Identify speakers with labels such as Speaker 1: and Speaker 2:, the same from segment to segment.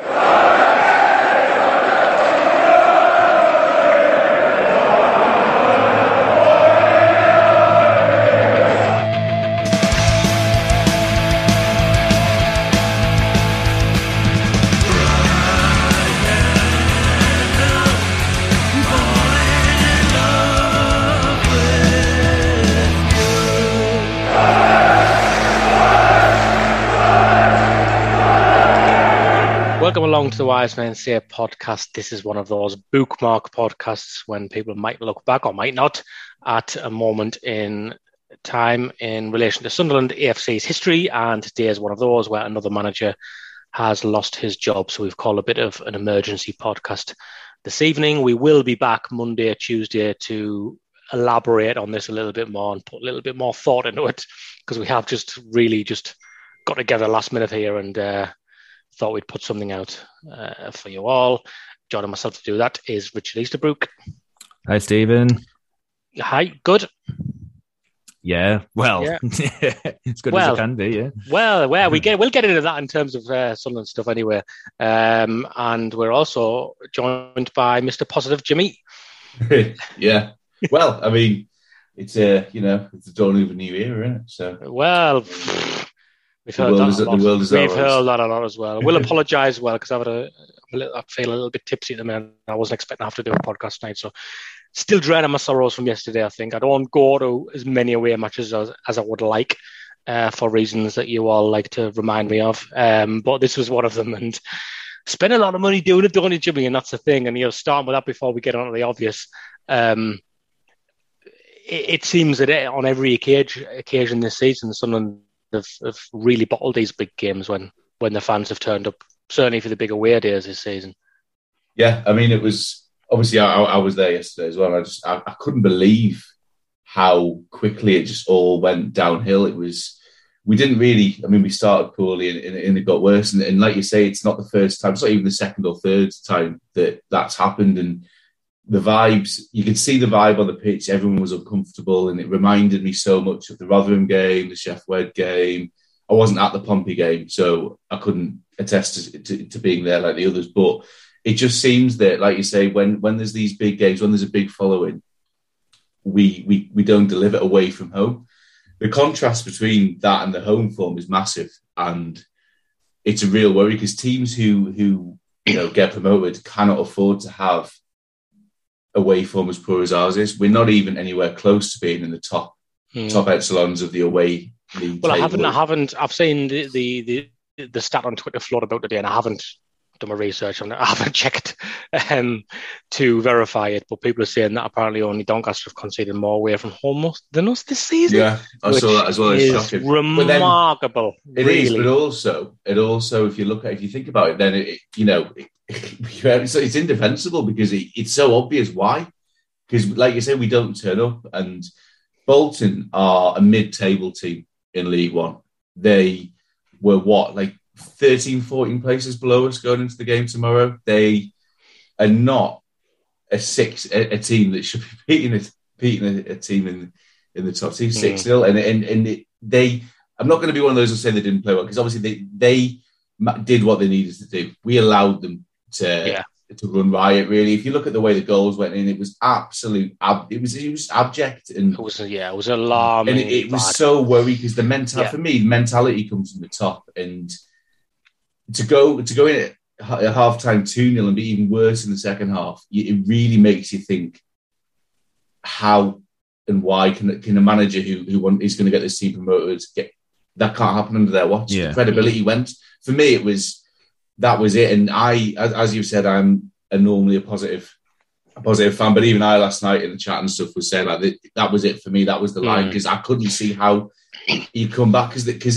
Speaker 1: people
Speaker 2: Welcome along to the Wise Men Say podcast. This is one of those bookmark podcasts when people might look back or might not at a moment in time in relation to Sunderland AFC's history. And today is one of those where another manager has lost his job. So we've called a bit of an emergency podcast this evening. We will be back Monday Tuesday to elaborate on this a little bit more and put a little bit more thought into it because we have just really just got together last minute here and uh, thought we'd put something out uh, for you all. Joining myself to do that is Richard Easterbrook.
Speaker 3: Hi, Stephen.
Speaker 2: Hi, good.
Speaker 3: Yeah, well,
Speaker 2: Yeah.
Speaker 3: it's good
Speaker 2: Well.
Speaker 3: as it can be. Yeah,
Speaker 2: Well, well, we get we'll get into that in terms of uh, Sunderland stuff anyway. Um, and we're also joined by Mr. Positive Jimmy.
Speaker 4: yeah. Well, I mean, it's a you know it's the dawn of a new era, isn't it? So
Speaker 2: Well, we've heard that a lot.
Speaker 4: is
Speaker 2: We've
Speaker 4: ours.
Speaker 2: heard that a lot as well. We'll apologise as well because I've had a, I'm a little, I feel a little bit tipsy at the minute. I wasn't expecting to have to do a podcast tonight, so still draining my sorrows from yesterday. I think I don't go to as many away matches as, as I would like. Uh, for reasons that you all like to remind me of, um, but this was one of them, and spend a lot of money doing it, don't you, Jimmy? And that's the thing. And you're starting with that before we get on to the obvious. Um, it, it seems that it, on every occasion, occasion this season, Sunderland have, have really bottled these big games when when the fans have turned up. Certainly for the big away days this season.
Speaker 4: yeah, I mean, it was obviously I, I was there yesterday as well. I just I, I couldn't believe how quickly it just all went downhill. It was we didn't really. I mean, we started poorly and, and, and it got worse. And, and like you say, it's not the first time. It's not even the second or third time that that's happened. And the vibes, you could see the vibe on the pitch. Everyone was uncomfortable, and it reminded me so much of the Rotherham game, the Sheff Wed game. I wasn't at the Pompey game, so I couldn't attest to, to, to being there like the others. But it just seems that, like you say, when when there's these big games, when there's a big following, we we we don't deliver away from home. The contrast between that and the home form is massive, and it's a real worry because teams who who you know get promoted cannot afford to have away form as poor as ours is. We're not even anywhere close to being in the top
Speaker 2: Hmm.
Speaker 4: top echelons of the away league.
Speaker 2: Well, I haven't, I haven't. I've seen the the the, the stat on Twitter float about today, and I haven't done my research on it. I haven't checked um, to verify it, but people are saying that apparently only Doncaster have conceded more away from home than us this season.
Speaker 4: Yeah, I saw that as well. It's
Speaker 2: is
Speaker 4: shocking. But then-
Speaker 2: remarkable.
Speaker 4: It is,
Speaker 2: really.
Speaker 4: but also, it also, if you look at, if you think about it, then it, it- you know, it, it's, it's indefensible because it, it's so obvious why. Because, like you say, we don't turn up, and Bolton are a mid-table team in League One. They were what, like 13, 14 places below us going into the game tomorrow. They are not a six, a, a team that should be beating a, beating a, a team in in the top team six hmm. 0 and and and it, they. I'm not going to be one of those who say they didn't play well because obviously they they did what they needed to do. We allowed them to
Speaker 2: Yeah.
Speaker 4: to run riot. Really, if you look at the way the goals went in, it was absolute. Ab, it was it was abject and
Speaker 2: It was yeah, it was alarming.
Speaker 4: and it, it was so worrying because the mental
Speaker 2: Yeah.
Speaker 4: for me, mentality comes from the top, and to go to go in at ha- half time two 0 and be even worse in the second half, it really makes you think how and why can can a manager who who want, is going to get this team promoted get that can't happen under their watch.
Speaker 3: Yeah.
Speaker 4: The credibility went for me. It was that was it, and I, as, as you said, I'm a normally a positive a positive fan. But even I last night in the chat and stuff was saying like that, that was it for me. That was the line
Speaker 2: Mm.
Speaker 4: because I couldn't see how you come back because because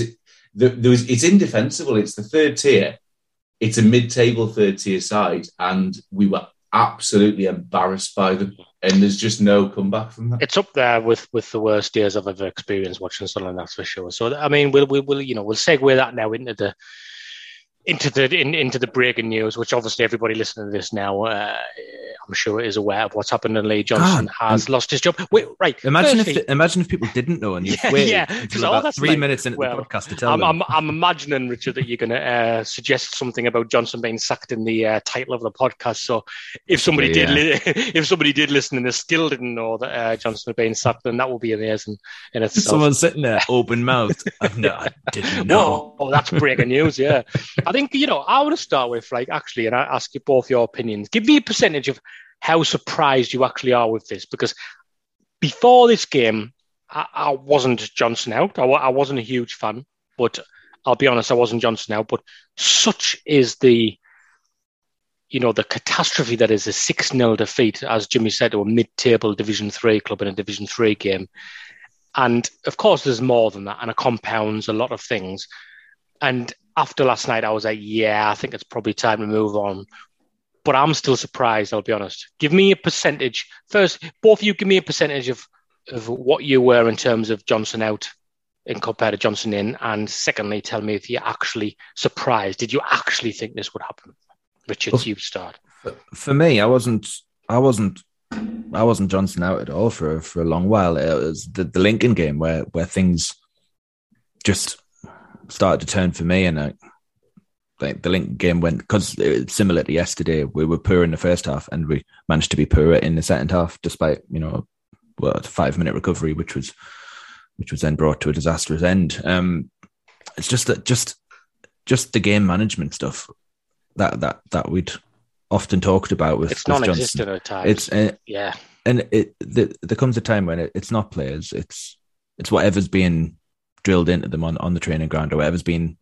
Speaker 4: the, there was, it's indefensible. It's the third tier. It's a mid-table third tier side, and we were absolutely embarrassed by them. And there's just no comeback from that.
Speaker 2: It's up there with with the worst years I've ever experienced watching Sunderland, that's for sure. So I mean, we'll we'll, we'll you know we'll segue that now into the into the in, into the breaking news, which obviously everybody listening to this now, uh, I'm sure is aware of what's happened. And Lee Johnson God, has lost his job. Wait, right?
Speaker 3: Imagine firstly, if imagine if people didn't know and you yeah, waited yeah, until oh, about three like, minutes into well, the podcast to tell
Speaker 2: I'm,
Speaker 3: them.
Speaker 2: I'm, I'm imagining Richard that you're going to uh, suggest something about Johnson being sacked in the uh, title of the podcast. So if somebody yeah. did li- if somebody did listen and they still didn't know that uh, Johnson had been sacked, then that would be amazing in itself.
Speaker 3: Someone sitting there open mouth. no, I didn't know.
Speaker 2: oh, that's breaking news. Yeah, think you know I want to start with, like, actually, and I ask you both your opinions. Give me a percentage of how surprised you actually are with this, because before this game, I, I wasn't Johnson out. I, I, wasn't a huge fan, but I'll be honest, I wasn't Johnson out. But such is the, you know, the catastrophe that is a six 0 defeat, as Jimmy said, to a mid-table Division Three club in a Division Three game. And of course, there's more than that, and it compounds a lot of things. And after last night, I was like, yeah, I think it's probably time to move on. But I'm still surprised, I'll be honest. Give me a percentage. First, both of you give me a percentage of, of what you were in terms of Johnson out in compared to Johnson in. And secondly, tell me if you're actually surprised. Did you actually think this would happen? Richard, well, you start.
Speaker 3: For me, I wasn't I wasn't I wasn't Johnson out at all for for a long while. It was the, the Lincoln game where where things just started to turn for me, and I, like the Link game went because similar to yesterday. We were poor in the first half, and we managed to be poorer in the second half, despite you know, well, a five minute recovery, which was which was then brought to a disastrous end. Um, it's just that just just the game management stuff that that that we'd often talked about with
Speaker 2: it's non-existent at times.
Speaker 3: It's uh,
Speaker 2: yeah,
Speaker 3: and it the, there comes a time when it, it's not players, it's it's whatever's being drilled into them on, on the training ground or whatever's been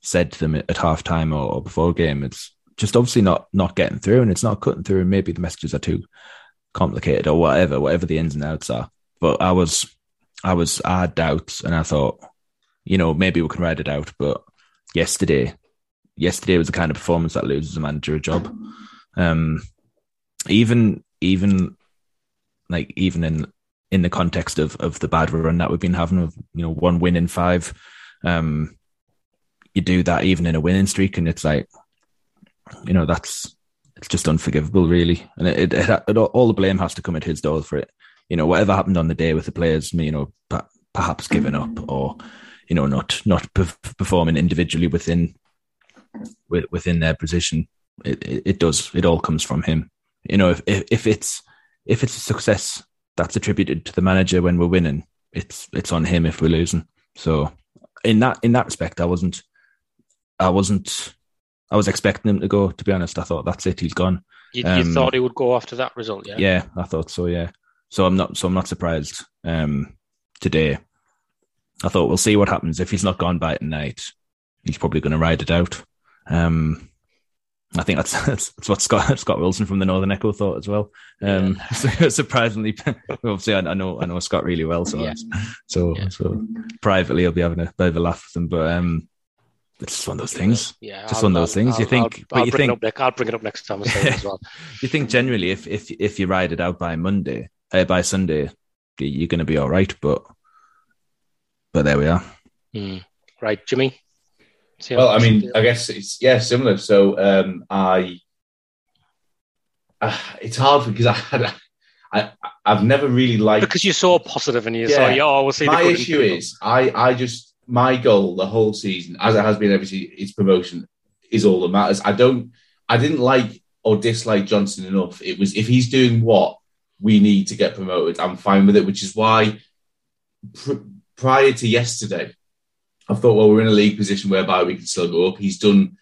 Speaker 3: said to them at half time or, or before game. It's just obviously not not getting through and it's not cutting through and maybe the messages are too complicated or whatever, whatever the ins and outs are. But I was I was I had doubts and I thought, you know, maybe we can ride it out. But yesterday yesterday was the kind of performance that loses a manager a job. Um even even like even in in the context of of the bad run that we've been having of you know one win in five. Um, you do that even in a winning streak, and it's like you know that's it's just unforgivable, really. And it, it, it, all the blame has to come at his door for it. You know, whatever happened on the day with the players, you know, perhaps giving up or you know not not performing individually within within their position. It, it, it does. It all comes from him. You know, if, if if it's if it's a success that's attributed to the manager when we're winning. It's it's on him if we're losing. So in that in that respect, I wasn't I wasn't I was expecting him to go. To be honest, I thought that's it. He's gone.
Speaker 2: You, you um, thought he would go after that result, yeah?
Speaker 3: Yeah, I thought so. Yeah. So I'm not so I'm not surprised um, today. I thought we'll see what happens if he's not gone by tonight. He's probably going to ride it out. Um, I think that's, that's, that's what Scott Scott Wilson from the Northern Echo thought as well. Um, yeah. surprisingly, obviously, I, I, know I know Scott really well, so yeah. so yeah. so privately, I'll be having a bit of a laugh with him. But um, it's just one of those things. Yeah, just I'll, one of those things. I'll, you think,
Speaker 2: I'll,
Speaker 3: but you
Speaker 2: think next, I'll bring it up next time as well.
Speaker 3: you think generally, if if if you ride it out by Monday, uh, by Sunday, you're going to be all right. But but there we are.
Speaker 2: Mm. Right, Jimmy
Speaker 4: well, I mean, I guess it's yeah, similar. So um, I, uh, it's hard because I had. I, I've never really liked
Speaker 2: because you're so positive and you're yeah, so yeah. Oh, we'll see.
Speaker 4: My issue is I I just my goal the whole season, as it has been every season, is promotion is all that matters. I don't I didn't like or dislike Johnson enough. It was if he's doing what we need to get promoted, I'm fine with it. Which is why pr- prior to yesterday, I thought, well, we're in a league position whereby we can still go up. He's done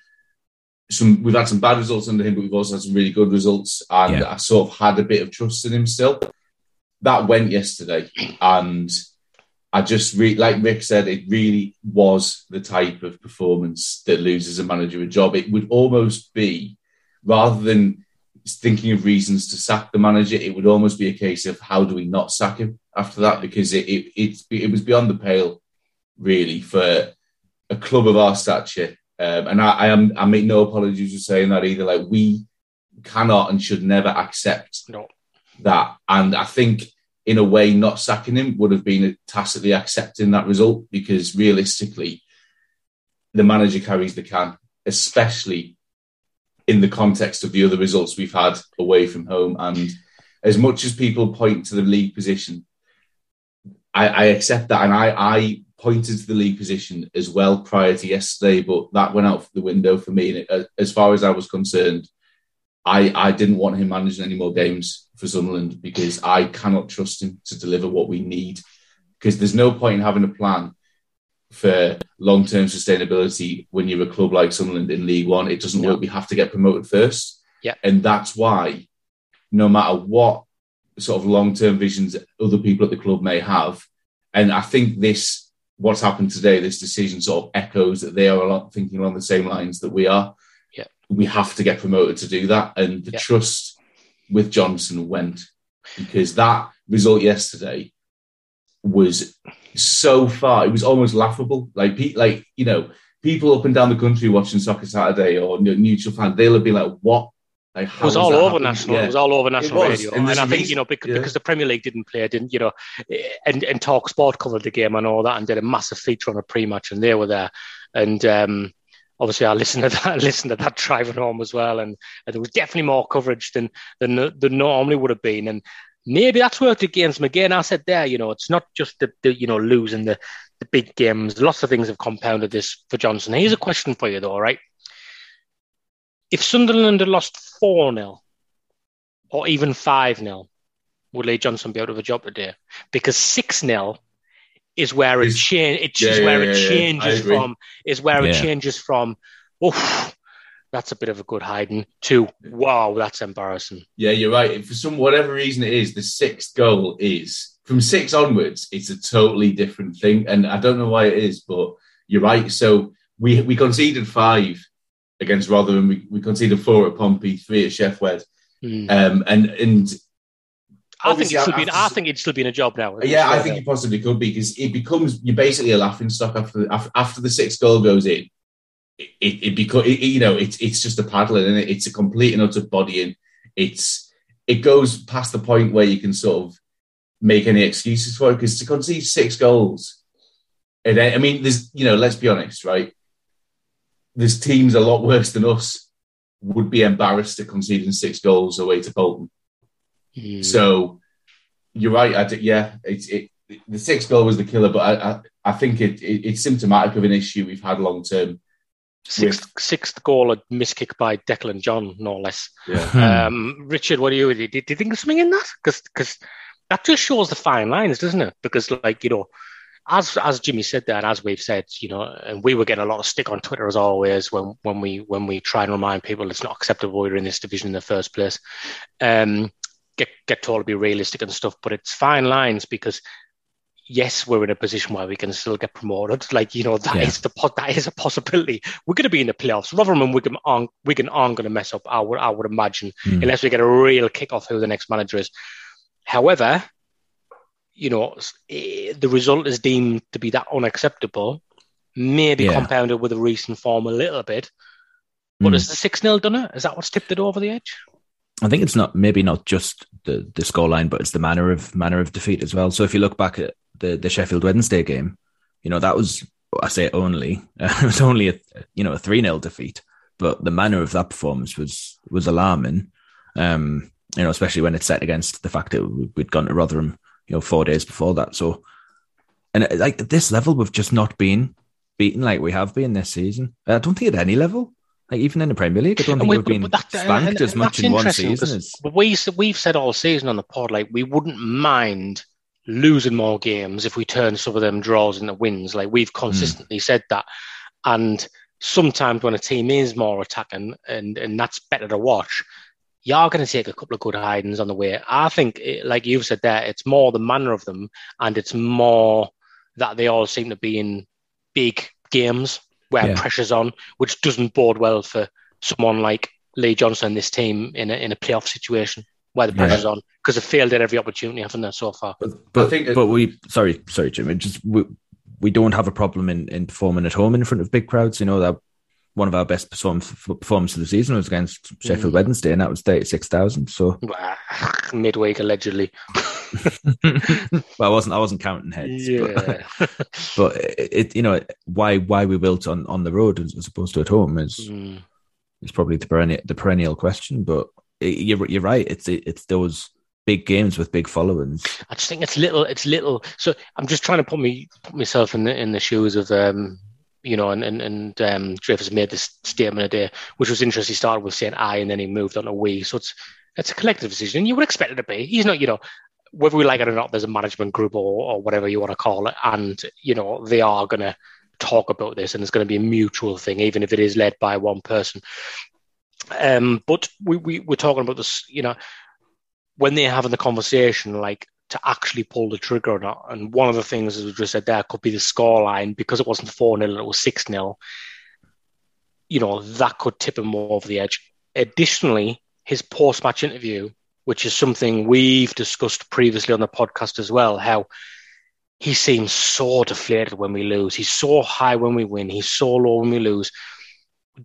Speaker 4: some. We've had some bad results under him, but we've also had some really good results, and yeah. I sort of had a bit of trust in him still. That went yesterday, and I just re- like Rick said, it really was the type of performance that loses a manager a job. It would almost be rather than thinking of reasons to sack the manager, it would almost be a case of how do we not sack him after that because it it, it, it was beyond the pale really for a club of our stature, um, and I, I am I make no apologies for saying that either. Like we cannot and should never accept
Speaker 2: No.
Speaker 4: that. And I think, in a way, not sacking him would have been tacitly accepting that result because realistically, the manager carries the can, especially in the context of the other results we've had away from home. And as much as people point to the league position, I, I accept that. And I, I pointed to the league position as well prior to yesterday, but that went out the window for me. And it, uh, as far as I was concerned, I, I didn't want him managing any more games for Sunderland because I cannot trust him to deliver what we need. Because there's no point in having a plan for long term sustainability when you're a club like Sunderland in League One. It doesn't
Speaker 2: No.
Speaker 4: work. We have to get promoted first.
Speaker 2: Yeah.
Speaker 4: And that's why, no matter what sort of long term visions other people at the club may have, and I think this, what's happened today, this decision sort of echoes that they are a lot thinking along the same lines that we are.
Speaker 2: Yeah.
Speaker 4: We have to get promoted to do that. And the
Speaker 2: Yeah.
Speaker 4: trust with Johnson went because that result yesterday was so far, it was almost laughable. Like, like you know, people up and down the country watching Soccer Saturday or ne- neutral fans, they'll be like, what? Like,
Speaker 2: It was all over
Speaker 4: happened?
Speaker 2: national.
Speaker 4: Yeah.
Speaker 2: It was all over national radio,
Speaker 4: and
Speaker 2: I think you know because,
Speaker 4: yeah.
Speaker 2: because the Premier League didn't play, didn't you know, and and Talk Sport covered the game and all that, and did a massive feature on a pre-match, and they were there, and um, obviously I listened to that, I listened to that driving home as well, and, and there was definitely more coverage than than than normally would have been, and maybe that's worked against him again. I said there, you know, it's not just the, the you know losing the the big games. Lots of things have compounded this for Johnson. Here's a question for you though, right? If Sunderland had lost four 0 or even 5 0, would Lee Johnson be out of a job today? Because 6 0 is where it
Speaker 4: Is-
Speaker 2: change it
Speaker 4: Yeah,
Speaker 2: is
Speaker 4: yeah,
Speaker 2: where
Speaker 4: yeah,
Speaker 2: it
Speaker 4: yeah.
Speaker 2: Changes
Speaker 4: agree.
Speaker 2: from is where it changes from oof that's a bit of a good hiding to wow that's embarrassing
Speaker 4: Yeah, you're right. For some whatever reason it is, the sixth goal is from six onwards, it's a totally different thing. And I don't know why it is, but you're right. So we we conceded five against Rotherham. We, we conceded four at Pompey, three at Sheffield.
Speaker 2: Hmm.
Speaker 4: Um, and and
Speaker 2: I think
Speaker 4: obviously
Speaker 2: it's still been
Speaker 4: after-
Speaker 2: I think it's still been a job now
Speaker 4: yeah, I think it possibly could be because it becomes you're basically a laughing stock after after, after the sixth goal goes in. It it, it becomes it, you know it's it's just a paddling and it? it's a complete and utter bodying. It's it goes past the point where you can sort of make any excuses for it because to concede six goals, and then, I mean, there's you know let's be honest, right? There's teams a lot worse than us would be embarrassed at conceding six goals away to Bolton.
Speaker 2: Hmm.
Speaker 4: So you're right. I d- yeah, it's it. The sixth goal was the killer, but I I, I think it, it it's symptomatic of an issue we've had long term.
Speaker 2: sixth sixth goal a miss kick by Declan John no less
Speaker 4: Yeah,
Speaker 3: Hmm.
Speaker 2: um, Richard what do you do, do you think there's something in that because that just shows the fine lines doesn't it because like you know as as Jimmy said that, and as we've said, you know, and we were getting a lot of stick on Twitter as always when when we when we try and remind people it's not acceptable we're in this division in the first place. Um, get get told to be realistic and stuff, but it's fine lines because yes, we're in a position where we can still get promoted. Like you know, that is
Speaker 3: Yeah.
Speaker 2: the po- that is a possibility. We're going to be in the playoffs. Rotherham and Wigan aren't Wigan aren't going to mess up. I would I would imagine
Speaker 3: Hmm.
Speaker 2: unless we get a real kick off who the next manager is. However, you know, eh, the result is deemed to be that unacceptable, maybe
Speaker 3: Yeah.
Speaker 2: compounded with a recent form a little bit. But
Speaker 3: Hmm.
Speaker 2: is the 6 0 done it? Is that what's tipped it over the edge?
Speaker 3: I think it's not maybe not just the the scoreline, but it's the manner of manner of defeat as well. So if you look back at the the Sheffield Wednesday game, you know that was I say only it was only a you know a three 0 defeat, but the manner of that performance was was alarming. Um, you know, especially when it's set against the fact that we'd gone to Rotherham, you know, four days before that. So, and uh, like at this level, we've just not been beaten like we have been this season. I don't think at any level. Like even in the Premier League, I don't think
Speaker 2: we-
Speaker 3: we've been
Speaker 2: that-
Speaker 3: spanked
Speaker 2: and-
Speaker 3: as
Speaker 2: and
Speaker 3: much
Speaker 2: that's
Speaker 3: in one season. as
Speaker 2: we we've said all season on the pod like we wouldn't mind losing more games if we turn some of them draws into wins. Like we've consistently said that, and sometimes when a team is more attacking and and that's better to watch, you are going to take a couple of good hidings on the way. I think, it, like you've said there, it's more the manner of them, and it's more that they all seem to be in big games where
Speaker 3: Yeah.
Speaker 2: pressure's on, which doesn't bode well for someone like Lee Johnson and this team in a, in a playoff situation where the
Speaker 3: Yeah.
Speaker 2: pressure's on because they've failed at every opportunity, haven't they, so far?
Speaker 3: But
Speaker 4: think it-
Speaker 3: but we sorry sorry Jim. It just we we don't have a problem in, in performing at home in front of big crowds. You know that one of our best perform- performances of the season was against Sheffield mm. Wednesday, and that was thirty six thousand. So
Speaker 2: midweek allegedly.
Speaker 3: well, I wasn't. I wasn't counting heads. Yeah. But, but it, it, you know, why why we built on on the road as, as opposed to at home is mm. is probably the perennial the perennial question. But it, you're you're right. It's it's those big games with big followings.
Speaker 2: I just think it's little. It's little. So I'm just trying to put me put myself in the in the shoes of um you know, and and, and um, Dreyfus made this statement today, which was interesting. He started with saying I, and then he moved on to we. So it's it's a collective decision, and you would expect it to be. He's not, you know, whether we like it or not. There's a management group or, or whatever you want to call it, and you know they are going to talk about this, and it's going to be a mutual thing, even if it is led by one person. Um, but we, we we're talking about this, you know, when they're having the conversation, like to actually pull the trigger or not. And one of the things, as we just said there, could be the scoreline because it wasn't 4 0 and it was 6 0. You know, that could tip him over the edge. Additionally, his post match interview, which is something we've discussed previously on the podcast as well, how he seems so deflated when we lose. He's so high when we win. He's so low when we lose.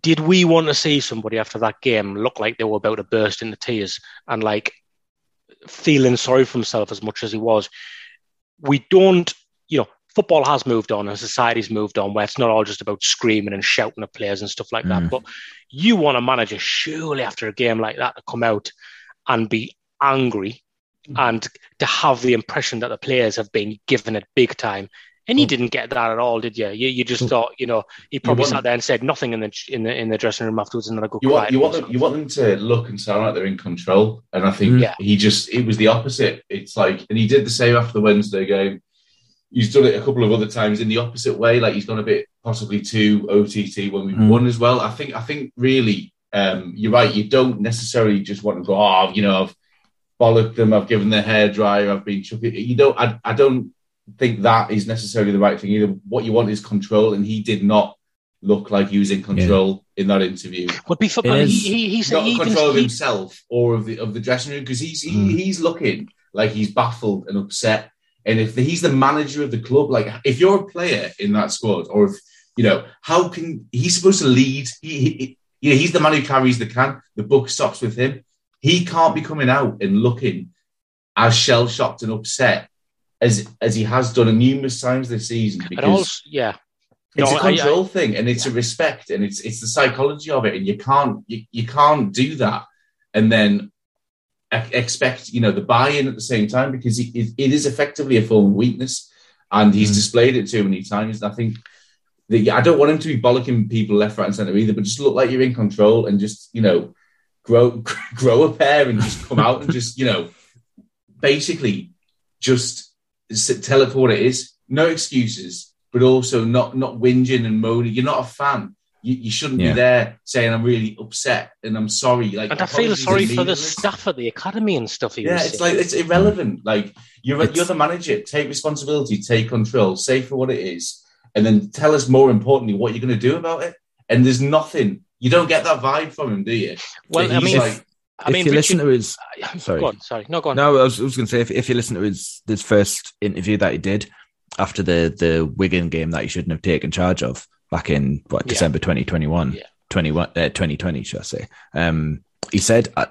Speaker 2: Did we want to see somebody after that game look like they were about to burst into tears and like feeling sorry for himself as much as he was. We don't, you know, football has moved on and society's moved on where it's not all just about screaming and shouting at players and stuff like mm. that. But you want a manager surely after a game like that to come out and be angry mm. and to have the impression that the players have been given it big time and you didn't get that at all, did you? You, you just thought, you know, he probably sat there and said nothing in the in the in the dressing room afterwards, and then I go.
Speaker 4: You want you want them, you want them to look and sound like they're in control, and I think yeah. he just it was the opposite. It's like, and he did the same after the Wednesday game. He's done it a couple of other times in the opposite way, like he's gone a bit possibly too OTT when we've mm. won as well. I think I think really, um, you're right. You don't necessarily just want to go, oh, you know, I've bollocked them, I've given their hair dryer, I've been chucking. You don't. I, I don't think that is necessarily the right thing either. What you want is control, and he did not look like using control yeah. in that interview.
Speaker 2: Would be football. He, he,
Speaker 4: he's not
Speaker 2: he
Speaker 4: control of himself or of the of the dressing room because he's mm. he's looking like he's baffled and upset. And if the, he's the manager of the club, like if you're a player in that squad, or if you know, how can he's supposed to lead? He, he you know, he's the man who carries the can. The book stops with him. He can't be coming out and looking as shell shocked and upset as as he has done numerous times this season. Because
Speaker 2: also, yeah,
Speaker 4: it's no, a control I, I, thing, and it's yeah. a respect, and it's it's the psychology of it, and you can't you, you can't do that, and then expect you know the buy-in at the same time because it, it is effectively a form of weakness, and he's mm. displayed it too many times. And I think that I don't want him to be bollocking people left, right, and centre either, but just look like you're in control and just you know grow grow a pair and just come out and just you know basically just tell it for what it is. No excuses, but also not not whinging and moaning. You're not a fan. You, you shouldn't yeah. be there saying I'm really upset and I'm sorry. Like,
Speaker 2: and I feel sorry for the staff at the academy and stuff.
Speaker 4: yeah, it's saying. like it's irrelevant. Like you're it's, you're the manager. Take responsibility. Take control. Say for what it is, and then tell us more importantly what you're going to do about it. And there's nothing. You don't get that vibe from him, do you?
Speaker 2: Well, I mean, like,
Speaker 3: I if mean, you Richard, listen to his, sorry,
Speaker 2: go on, sorry, no, go on.
Speaker 3: No, I was, was going to say if, if you listen to his his first interview that he did after the the Wigan game that he shouldn't have taken charge of back in what December twenty twenty one, 21, uh, 2020, should I say? Um, he said uh,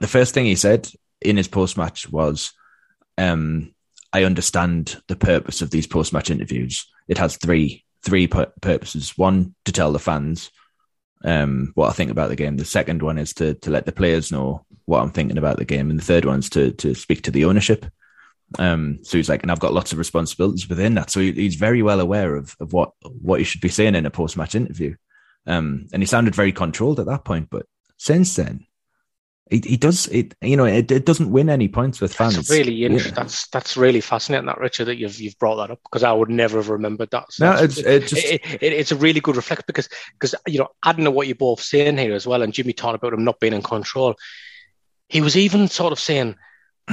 Speaker 3: the first thing he said in his post match was, um, "I understand the purpose of these post match interviews. It has three three purposes. One to tell the fans." Um, what I think about the game. The second one is to to let the players know what I'm thinking about the game, and the third one is to to speak to the ownership. Um, so he's like, and I've got lots of responsibilities within that. So he, he's very well aware of of what what he should be saying in a post match interview. Um, and he sounded very controlled at that point, but since then, he, he does it. You know, it, it doesn't win any points with fans.
Speaker 2: That's really interesting. Yeah. That's that's really fascinating, that Richard, that you've you've brought that up because I would never have remembered that.
Speaker 3: So no, it's it just,
Speaker 2: it, it, it's a really good reflect because because you know I don't know what you're both saying here as well, and Jimmy talked about him not being in control. He was even sort of saying,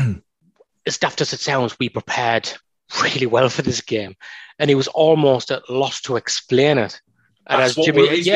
Speaker 2: as daft as it sounds, we prepared really well for this game, and he was almost at loss to explain it. And
Speaker 4: That's as Jimmy, yeah,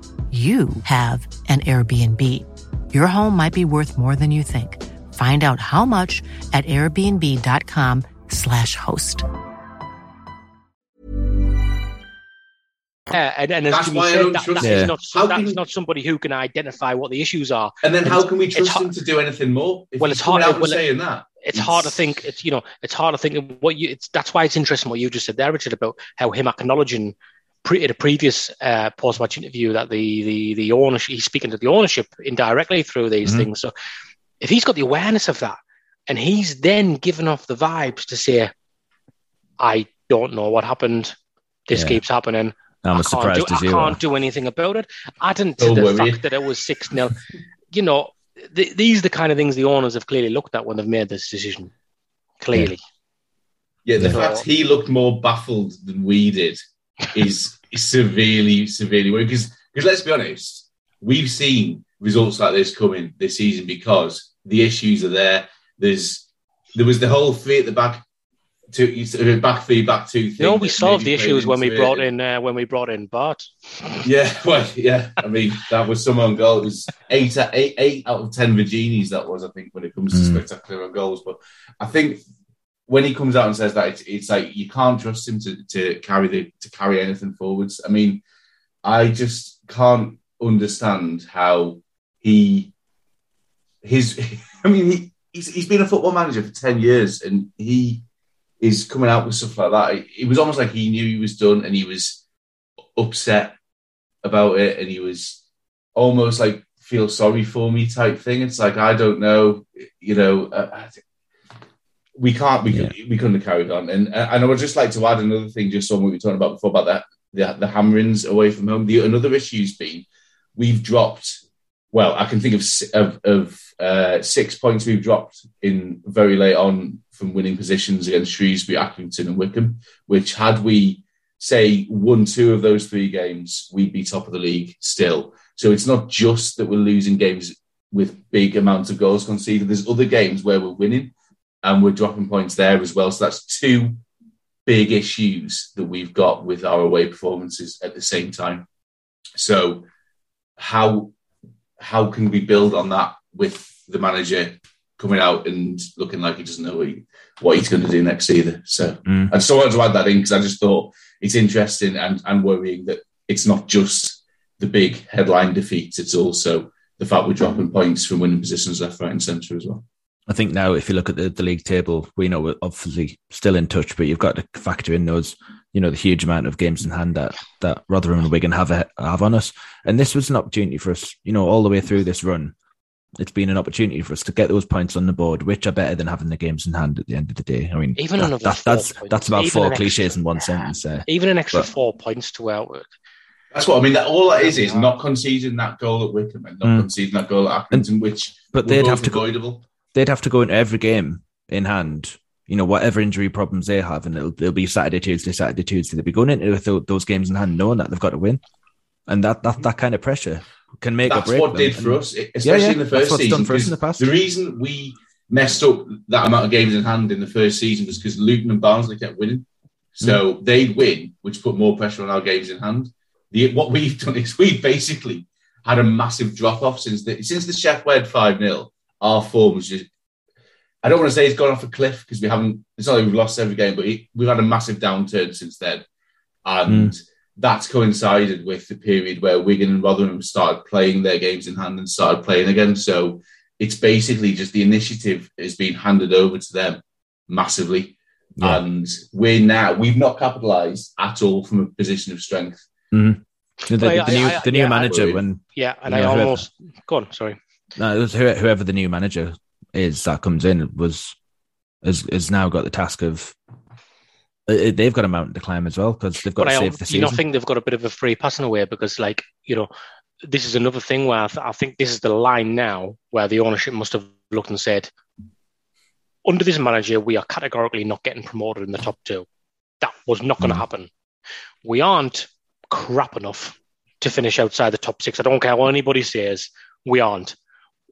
Speaker 5: you have an Airbnb. Your home might be worth more than you think. Find out how much at airbnb.com/slash host.
Speaker 2: Yeah, and, and as
Speaker 4: That's
Speaker 2: Jimmy
Speaker 4: why I
Speaker 2: said,
Speaker 4: don't
Speaker 2: that,
Speaker 4: trust
Speaker 2: that is
Speaker 3: him.
Speaker 2: not
Speaker 4: How
Speaker 2: that
Speaker 4: can-
Speaker 2: not somebody who can identify what the issues are.
Speaker 4: And then
Speaker 2: And
Speaker 4: how can we trust
Speaker 2: hard-
Speaker 4: him to do anything more? If
Speaker 2: Well, it's hard-
Speaker 4: out and
Speaker 2: well, it-
Speaker 4: saying that.
Speaker 2: It's hard to think. It's you know, it's hard to think of what you. It's that's why it's interesting what you just said there, Richard, about how him acknowledging pre, in a previous uh, post-match interview that the the the ownership he's speaking to the ownership indirectly through these
Speaker 3: Mhm.
Speaker 2: things. So if he's got the awareness of that, and he's then given off the vibes to say, "I don't know what happened. This
Speaker 3: Yeah.
Speaker 2: keeps happening.
Speaker 3: I'm
Speaker 2: I
Speaker 3: surprised
Speaker 2: do,
Speaker 3: as
Speaker 2: I
Speaker 3: you
Speaker 2: can't
Speaker 3: are.
Speaker 2: do anything about it. Adding to
Speaker 4: Don't
Speaker 2: the
Speaker 4: worry.
Speaker 2: fact that it was 6 0, you know, th- these are the kind of things the owners have clearly looked at when they've made this decision. Clearly.
Speaker 4: Yeah, the
Speaker 2: Yeah.
Speaker 4: fact he looked more baffled than we did is, is severely, severely worrying. Because let's be honest, we've seen results like this coming this season because the issues are there. There's there was the whole three at the back, two uh, back three, back two thing.
Speaker 2: No, we solved the issues when we
Speaker 4: into it.
Speaker 2: brought in uh, when we brought in Batth.
Speaker 4: Yeah, well, yeah. I mean, that was some on goal. It was eight, eight, eight out of ten Virginies. That was, I think, when it comes to
Speaker 3: Mm.
Speaker 4: spectacular on goals. But I think when he comes out and says that, it's, it's like you can't trust him to, to carry the to carry anything forwards. I mean, I just can't understand how he his. I mean, he, he's he's been a football manager for ten years, and he is coming out with stuff like that. It, was almost like he knew he was done, and he was upset about it and he was almost like feel sorry for me type thing it's like i don't know you know I we can't we, could, we couldn't have carried on and and i would just like to add another thing just on what we were talking about before about that the, the hammerings away from home the another issue's been we've dropped well i can think of of, of uh, six points we've dropped in very late on from winning positions against shrewsbury accrington and wycombe which had we say won two of those three games, we'd be top of the league still. So it's not just that we're losing games with big amounts of goals conceded. There's other games where we're winning and we're dropping points there as well. So that's two big issues that we've got with our away performances at the same time. So how how can we build on that with the manager coming out and looking like he doesn't know what, he, what he's going to do next either? So
Speaker 3: Mm.
Speaker 4: I just wanted to add that in because I just thought it's interesting and, and worrying that it's not just the big headline defeats, it's also the fact we're dropping points from winning positions left, right, and centre as well.
Speaker 3: I think now, if you look at the, the league table, we know we're obviously still in touch, but you've got to factor in those, you know, the huge amount of games in hand that that Rotherham and Wigan have a, have on us. And this was an opportunity for us, you know, all the way through this run. It's been an opportunity for us to get those points on the board, which are better than having the games in hand at the end of the day. I mean,
Speaker 2: Even
Speaker 3: that- that- that's
Speaker 2: points,
Speaker 3: that's about
Speaker 2: even
Speaker 3: four cliches
Speaker 2: extra-
Speaker 3: in one sentence there.
Speaker 2: Even an extra
Speaker 3: But-
Speaker 2: four points to outwork.
Speaker 4: That's what I mean. That all that is is not conceding that goal at Wycombe and not
Speaker 3: Mm.
Speaker 4: conceding that goal at Accrington, which
Speaker 3: But they'd have to go,
Speaker 4: avoidable.
Speaker 3: They'd have to go into every game in hand. You know, whatever injury problems they have, and it'll, it'll be Saturday, Tuesday, Saturday, Tuesday. They'll be going into those games in hand, knowing that they've got to win, and that that that kind of pressure can make
Speaker 4: That's what
Speaker 3: them.
Speaker 4: did for
Speaker 3: And-
Speaker 4: us, especially
Speaker 3: yeah,
Speaker 4: in the
Speaker 3: that's
Speaker 4: first
Speaker 3: what's
Speaker 4: season.
Speaker 3: done for us in the past.
Speaker 4: The reason we messed up that amount of games in hand in the first season was because Luton and Barnsley kept winning. So
Speaker 3: Mm.
Speaker 4: they'd win, which put more pressure on our games in hand. The, what we've done is we've basically had a massive drop off since the since the Sheff wed five 0 Our form was just. I don't want to say it's gone off a cliff because we haven't. It's not like we've lost every game, but it, we've had a massive downturn since then, and that's coincided with the period where Wigan and Rotherham started playing their games in hand and started playing again. So it's basically just the initiative has been handed over to them massively. Yeah. And we're now, we've not capitalized at all from a position of strength.
Speaker 3: Mm-hmm. The, the, the, new, the new yeah, manager, when
Speaker 2: yeah, and I almost whoever, go on. Sorry,
Speaker 3: no, it was whoever the new manager is that comes in was has has now got the task of uh, uh, they've got a mountain to climb as well because they've got but to save the season.
Speaker 2: You know, I think they've got a bit of a free passing way because, like, you know, this is another thing where I, th- I think this is the line now where the ownership must have looked and said, under this manager, we are categorically not getting promoted in the top two. That was not going to mm. happen. We aren't crap enough to finish outside the top six. I don't care what anybody says. We aren't.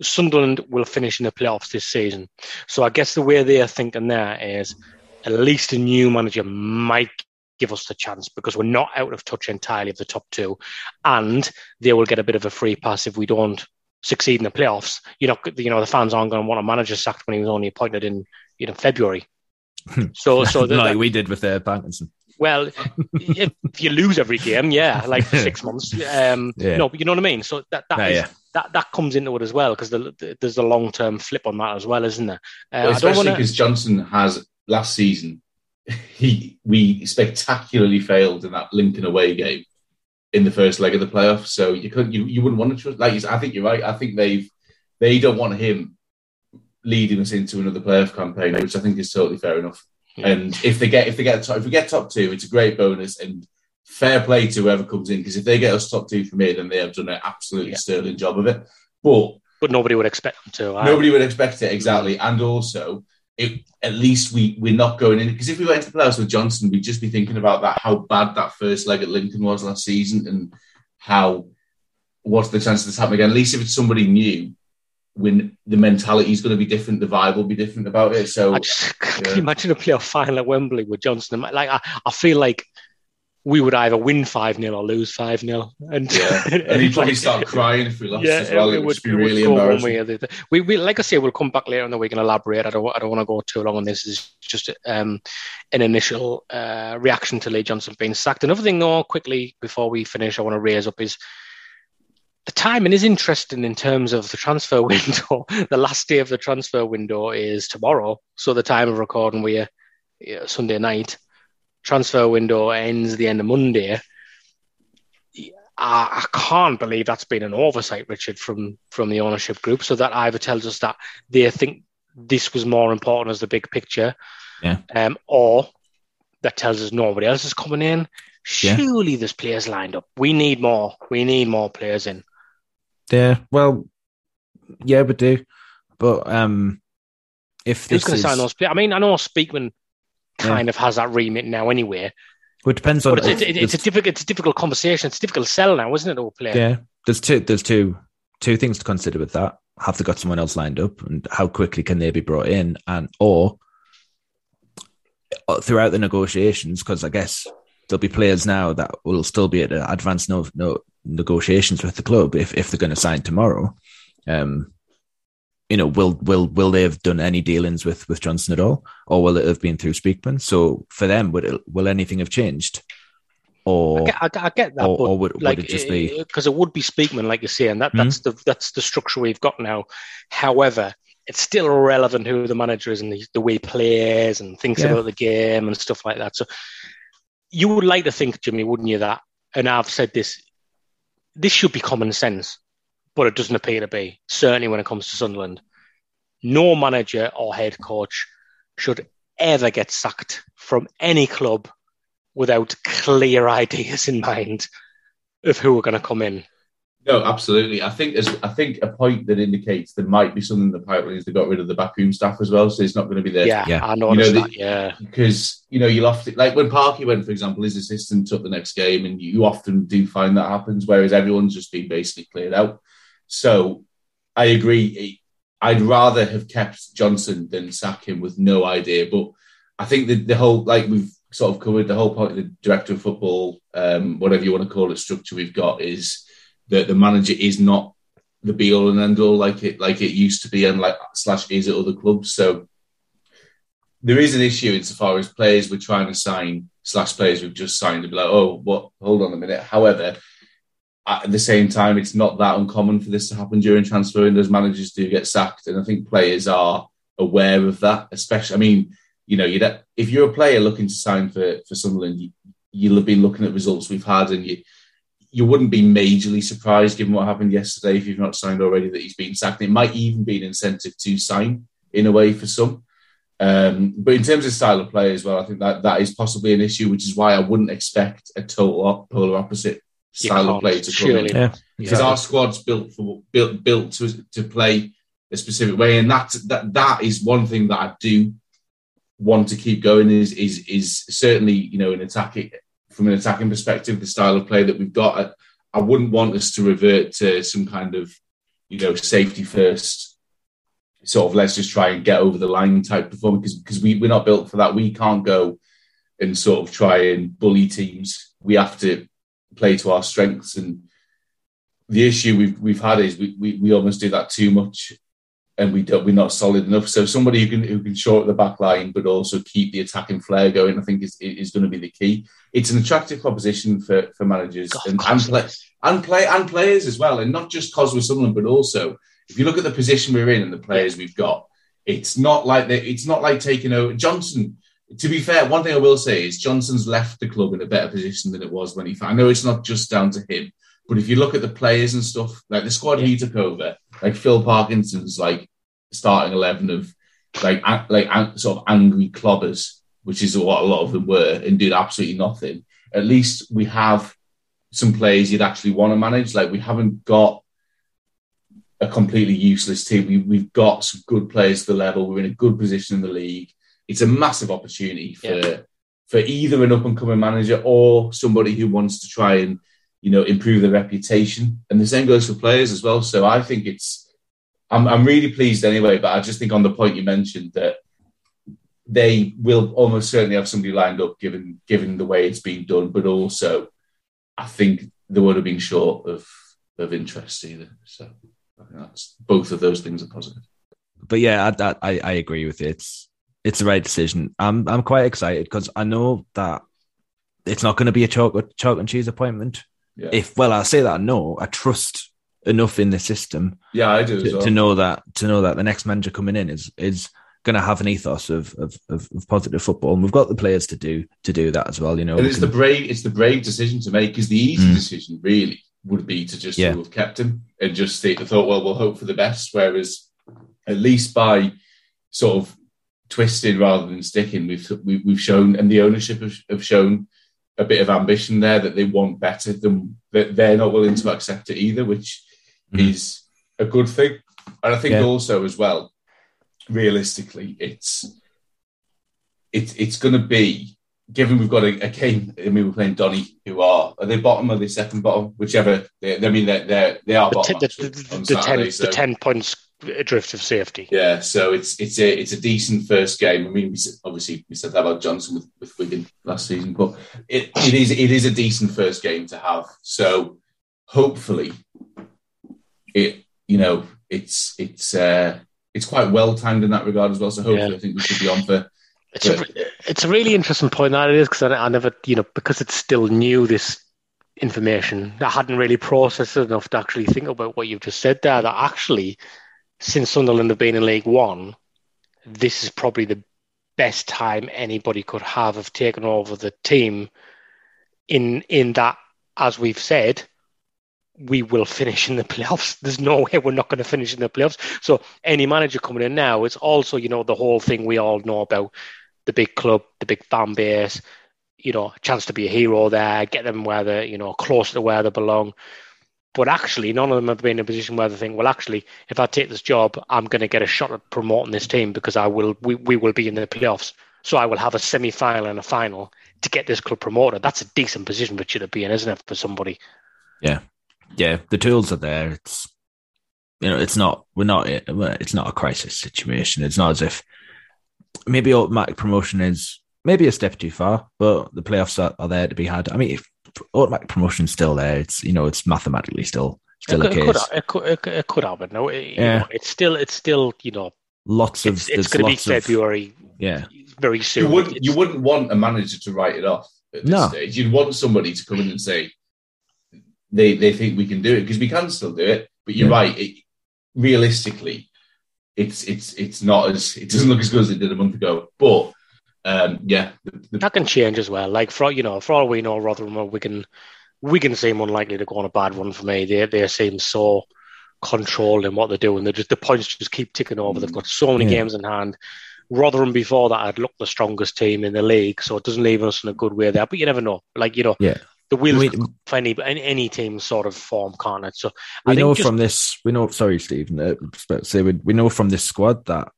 Speaker 2: Sunderland will finish in the playoffs this season. So I guess the way they're thinking there is at least a new manager might give us the chance because we're not out of touch entirely of the top two. And they will get a bit of a free pass if we don't succeed in the playoffs. You know, you know, the fans aren't going to want a manager sacked when he was only appointed in you know February. So, so
Speaker 3: the, like we did with uh, Parkinson.
Speaker 2: Well, if you lose every game, yeah, like six months. Um, yeah. No, but you know what I mean. So that that, is, yeah. That, that comes into it as well because the, the, there's a long term flip on that as well, isn't there?
Speaker 4: Uh, well, especially because wanna... Johnson has last season. He we spectacularly failed in that Lincoln away game in the first leg of the playoffs. So you couldn't you, you wouldn't want to trust. Like I think you're right. I think they've they don't want him leading us into another playoff campaign, which I think is totally fair enough. Yeah. And if they get if they get top, if we get top two, it's a great bonus and fair play to whoever comes in because if they get us top two from here, then they have done an absolutely yeah. sterling job of it. But
Speaker 2: but nobody would expect them to.
Speaker 4: Either. Nobody would expect it exactly, and also. It, at least we we're not going in because if we went to the playoffs with Johnson, we'd just be thinking about that how bad that first leg at Lincoln was last season and how what's the chance of this happening again. At least if it's somebody new, when the mentality is going to be different, the vibe will be different about it. So, I just,
Speaker 2: yeah. can you imagine a playoff final at Wembley with Johnson? Like, I, I feel like we would either win 5 0 or lose 5 0.
Speaker 4: And, yeah. and he'd probably start crying if we lost yeah, as well. It, it would be really embarrassing.
Speaker 2: We, we, like I say, we'll come back later in the week and elaborate. I don't, I don't want to go too long on this. It's just um, an initial uh, reaction to Lee Johnson being sacked. Another thing, though, quickly before we finish, I want to raise up is the timing is interesting in terms of the transfer window. the last day of the transfer window is tomorrow, so the time of recording we are Sunday night. Transfer window ends the end of Monday. I, I, can't believe that's been an oversight, Richard, from from the ownership group. So that either tells us that they think this was more important as the big picture,
Speaker 3: yeah,
Speaker 2: um, or that tells us nobody else is coming in. Surely yeah. there's players lined up. We need more. We need more players in.
Speaker 3: Yeah, well, yeah, we do. But um, if
Speaker 2: who's going to sign those players? I mean, I know Speakman kind yeah. of has that remit now anyway.
Speaker 3: Well, it depends on.
Speaker 2: But it's, it, it's a difficult, it's a difficult conversation. It's a difficult sell now, isn't it? All player.
Speaker 3: Yeah, there's two. There's two two things to consider with that. Have they got someone else lined up, and how quickly can they be brought in, and or uh, throughout the negotiations? Because I guess there'll be players now that will still be at advanced no, no negotiations with the club if, if they're going to sign tomorrow. Um, you know, will will will they have done any dealings with with Johnson at all, or will it have been through Speakman? So for them, would it, will anything have changed? Or
Speaker 2: I get, I, I get that, or, or would, like, would, it just be because it would be Speakman, like you say, and that, mm-hmm. that's the that's the structure we've got now. However, it's still relevant who the manager is and the, the way he plays and thinks yeah. about the game and stuff like that. So you would like to think, Jimmy, wouldn't you, that? And I've said this this should be common sense, but it doesn't appear to be, certainly when it comes to Sunderland. No manager or head coach should ever get sacked from any club without clear ideas in mind of who are going to come in.
Speaker 4: No, absolutely. I think there's I think a point that indicates there might be something in the pipeline is they got rid of the backroom staff as well, so it's not going to be there.
Speaker 2: Yeah, yeah. I know, you know that, yeah.
Speaker 4: Because you know you'll often like when Parky went, for example, his assistant took the next game, and you often do find that happens, whereas everyone's just been basically cleared out. So I agree. I'd rather have kept Johnson than sack him with no idea. But I think the, the whole like we've sort of covered the whole point of the director of football, um, whatever you want to call it, structure we've got is that the manager is not the be all and end all like it like it used to be and like slash is at other clubs. So there is an issue insofar as players we're trying to sign slash players we've just signed to be like, oh, what? Hold on a minute. However, at the same time, it's not that uncommon for this to happen during transfer windows. Managers do get sacked, and I think players are aware of that. Especially, I mean, you know, you if you're a player looking to sign for for Sunderland, you, you'll have been looking at results we've had, and you you wouldn't be majorly surprised given what happened yesterday if you've not signed already that he's been sacked. It might even be an incentive to sign in a way for some. Um, but in terms of style of play as well, I think that that is possibly an issue, which is why I wouldn't expect a total polar opposite style of play to come in. Yeah, because our squad's built for built built to to play a specific way, and that that that is one thing that I do want to keep going. Is is is certainly you know an attacking from an attacking perspective, the style of play that we've got. I, I wouldn't want us to revert to some kind of you know safety first sort of let's just try and get over the line type performance because because we we're not built for that. We can't go and sort of try and bully teams. We have to play to our strengths. And the issue we've we've had is we, we, we almost do that too much, and we don't we're not solid enough. So somebody who can who can short the back line but also keep the attacking flair going, I think is is going to be the key. It's an attractive proposition for for managers God, and and, play, and play and players as well, and not just we're Sunderland, but also if you look at the position we're in and the players we've got, it's not like they, it's not like taking over Johnson to be fair, one thing I will say is Johnson's left the club in a better position than it was when he. I know it's not just down to him, but if you look at the players and stuff, like the squad yeah. he took over, like Phil Parkinson's like starting eleven of like like sort of angry clobbers, which is what a lot of them were, and did absolutely nothing. At least we have some players you'd actually want to manage. Like we haven't got a completely useless team. We, we've got some good players to the level. We're in a good position in the league it's a massive opportunity for yeah. for either an up and coming manager or somebody who wants to try and you know improve their reputation. And the same goes for players as well. So I think it's I'm I'm really pleased anyway. But I just think on the point you mentioned that they will almost certainly have somebody lined up given given the way it's been done. But also, I think they would have been short of of interest either. So that's both of those things are positive.
Speaker 3: But yeah, I I, I agree with it. It's it's the right decision. I'm I'm quite excited because I know that it's not going to be a chalk chalk and cheese appointment. Yeah. If well, I say that no, I trust enough in the system.
Speaker 4: Yeah, I do
Speaker 3: to,
Speaker 4: well.
Speaker 3: to, know that to know that the next manager coming in is is going to have an ethos of, of, of of positive football, and we've got the players to do to do that as well. You know,
Speaker 4: and it's can... the brave it's the brave decision to make. Because the easy mm. decision really would be to just yeah. have kept him and just think, the thought. Well, we'll hope for the best. Whereas at least by sort of twisted rather than sticking. We've we've shown, and the ownership have, have shown a bit of ambition there that they want better than that they're not willing to accept it either, which mm-hmm. is a good thing. And I think yeah. also as well, realistically, it's it's it's going to be given we've got a, a game. I mean, we're playing Donny, who are are they bottom or they second bottom, whichever. They, I mean, they're, they're they are bottom.
Speaker 2: The, the, the, the Saturday, ten, so. the ten points adrift of safety.
Speaker 4: Yeah, so it's it's a it's a decent first game. I mean, we, obviously we said that about Johnson with, with Wigan last season, but it, it is it is a decent first game to have. So hopefully, it you know it's it's uh, it's quite well timed in that regard as well. So hopefully, yeah. I think we should be on for.
Speaker 2: It's a, it's a really interesting point that it is because I, I never you know because it's still new this information I hadn't really processed it enough to actually think about what you've just said there that actually since Sunderland have been in League One, this is probably the best time anybody could have of taking over the team. In in that, as we've said, we will finish in the playoffs. There's no way we're not going to finish in the playoffs. So any manager coming in now, it's also you know the whole thing we all know about the big club, the big fan base. You know, chance to be a hero there, get them where they you know close to where they belong. But actually, none of them have been in a position where they think, well, actually, if I take this job, I'm going to get a shot at promoting this team because I will. We, we will be in the playoffs, so I will have a semi-final and a final to get this club promoted. That's a decent position for you to be in, isn't it, for somebody?
Speaker 3: Yeah, yeah. The tools are there. It's you know, it's not. We're not. It's not a crisis situation. It's not as if maybe automatic promotion is maybe a step too far, but the playoffs are, are there to be had. I mean, if Oh, automatic promotion's still there. It's you know it's mathematically still still
Speaker 2: it,
Speaker 3: a case.
Speaker 2: It could, it could, it could happen. No, it, yeah. Know, it's still it's still you know
Speaker 3: lots of
Speaker 2: it's, it's going to be February.
Speaker 3: Of, yeah,
Speaker 2: very soon.
Speaker 4: You wouldn't you wouldn't want a manager to write it off. at this
Speaker 3: No.
Speaker 4: stage. You'd want somebody to come in and say they they think we can do it because we can still do it. But you're
Speaker 3: Yeah.
Speaker 4: right. It, realistically, it's it's it's not as it doesn't look as good as it did a month ago. But um, yeah, the, the,
Speaker 2: That can change as well. Like for you know, for all we know, Rotherham or Wigan, Wigan seem unlikely to go on a bad run for me. They they seem so controlled in what they're doing. They just the points just keep ticking over. They've got so many
Speaker 3: Yeah.
Speaker 2: games in hand. Rotherham before that had looked the strongest team in the league, so it doesn't leave us in a good way there. But you never know. Like you know,
Speaker 3: Yeah.
Speaker 2: the wheels
Speaker 3: We-
Speaker 2: could come off any any any team sort of form, can't it? So I
Speaker 3: we know
Speaker 2: just-
Speaker 3: from this we know sorry stephen uh, but say we, we know from this squad that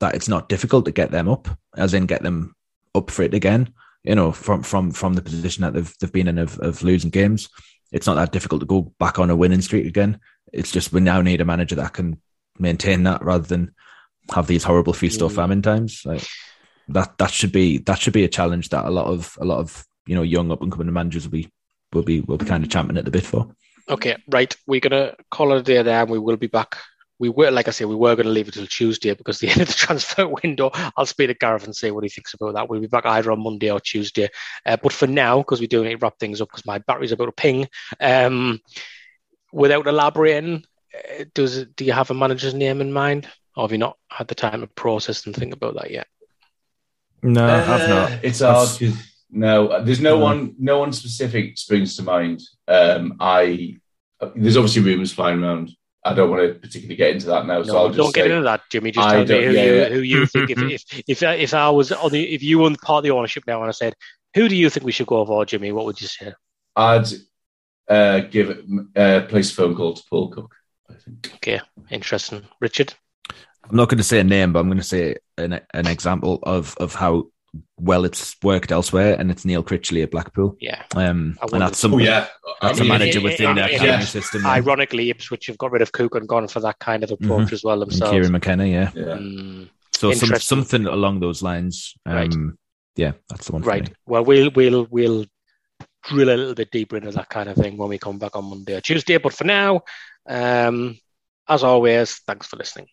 Speaker 3: that it's not difficult to get them up as in get them up for it again you know from from from the position that they've they've been in of, of losing games it's not that difficult to go back on a winning streak again it's just we now need a manager that can maintain that rather than have these horrible feast or
Speaker 2: Mm.
Speaker 3: famine times like that that should be that should be a challenge that a lot of a lot of you know young up and coming managers will be will be will be kind of champing at the bit for
Speaker 2: Okay, right. We're gonna call it a day there, and we will be back. We were, like I say, we were going to leave it till Tuesday because the end of the transfer window. I'll speak to Gareth and see what he thinks about that. We'll be back either on Monday or Tuesday. Uh, but for now, because we do need to wrap things up, because my battery's about to ping. Um, without elaborating, uh, does do you have a manager's name in mind, or have you not had the time to process and think about that yet?
Speaker 3: no i have
Speaker 4: Uh,
Speaker 3: not
Speaker 4: It's hard.
Speaker 3: That's-
Speaker 4: no, there's no
Speaker 3: No.
Speaker 4: one. No one specific springs to mind. Um, I there's obviously rumors flying around. I don't want to particularly get into that now. so I'll just
Speaker 2: don't get
Speaker 4: say-
Speaker 2: into that, Jimmy. Just
Speaker 4: I
Speaker 2: tell me who
Speaker 4: yeah,
Speaker 2: you
Speaker 4: yeah.
Speaker 2: who you think. if, if if I- if I was on the if you were part of the ownership now, and I said, who do you think we should go for, Jimmy? What would you say?
Speaker 4: I'd uh, give it uh, place a phone call to Paul Cook. I think.
Speaker 2: Okay, interesting, Richard.
Speaker 3: I'm not going to say a name, but I'm going to say an an example of of how well it's worked elsewhere, and it's Neil Critchley at Blackpool.
Speaker 2: Yeah.
Speaker 3: Um, and that's some,
Speaker 4: Oh yeah,
Speaker 3: that's
Speaker 4: I
Speaker 3: a
Speaker 4: mean,
Speaker 3: manager
Speaker 2: it-
Speaker 3: within
Speaker 2: it-
Speaker 3: their
Speaker 2: it-
Speaker 3: academy
Speaker 4: yeah.
Speaker 3: system.
Speaker 2: Ironically, Ipswich have got rid of Cook and gone for that kind of approach
Speaker 3: Mhm.
Speaker 2: as well themselves.
Speaker 3: And
Speaker 2: themselves.
Speaker 3: Kieran McKenna, yeah.
Speaker 4: Yeah.
Speaker 2: Mm,
Speaker 3: So some, something along those lines. Um,
Speaker 2: Right.
Speaker 3: Yeah, that's the one. For
Speaker 2: right.
Speaker 3: me.
Speaker 2: Well, we'll we'll we'll drill a little bit deeper into that kind of thing when we come back on Monday or Tuesday. But for now, um, as always, thanks for listening.